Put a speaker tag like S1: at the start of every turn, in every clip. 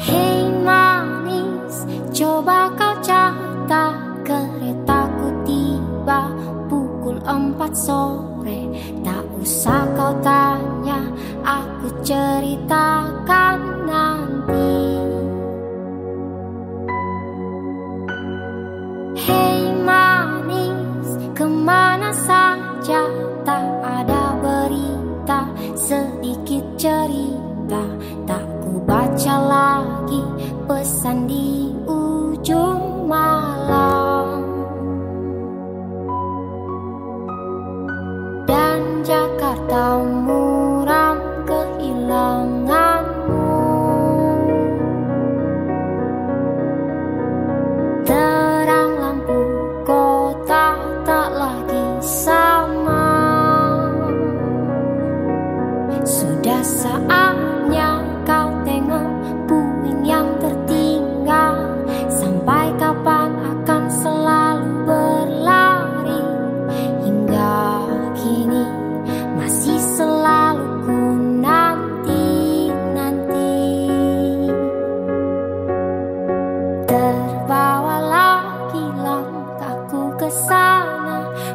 S1: Hey manis, coba kau catat keretaku tiba pukul empat sore. Tak usah kau tanya, aku cerita.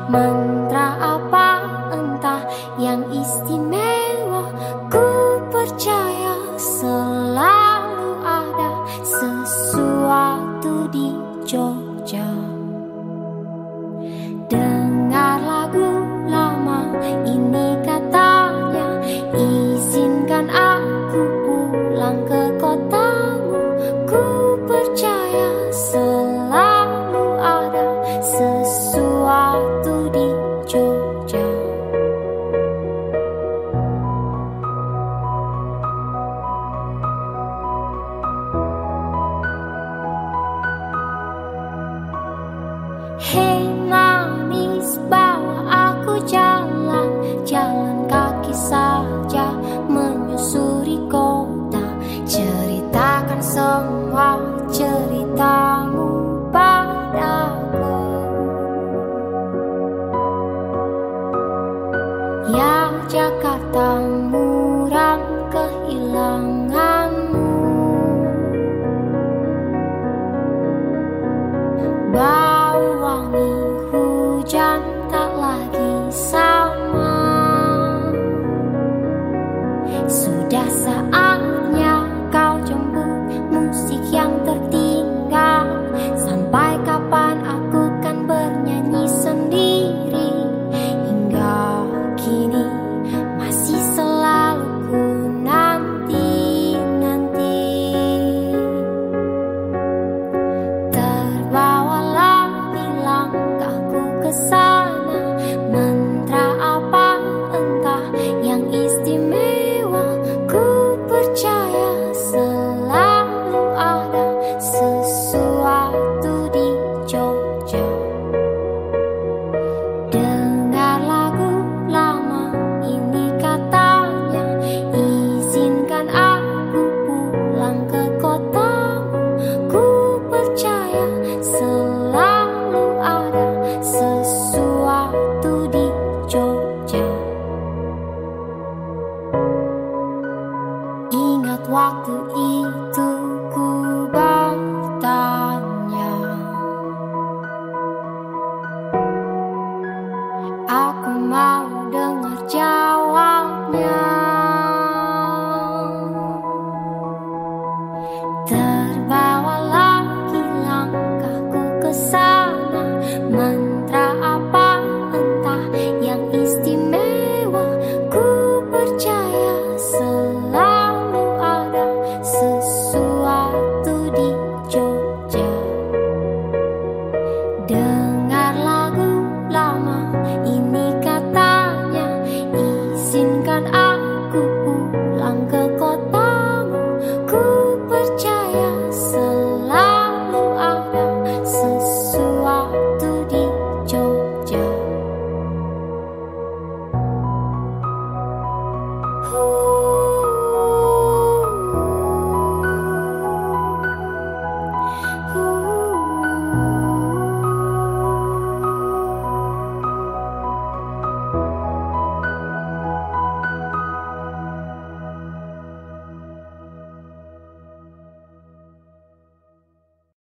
S1: Mantra apa entah yang istimewa? Ku percaya selalu ada sesuatu di Jogja. Ya Jakarta muram kehilanganmu. Bau wangi hujan tak lagi sama. Sudah saat Waktu itu ku bertanya Aku mau dengar jawab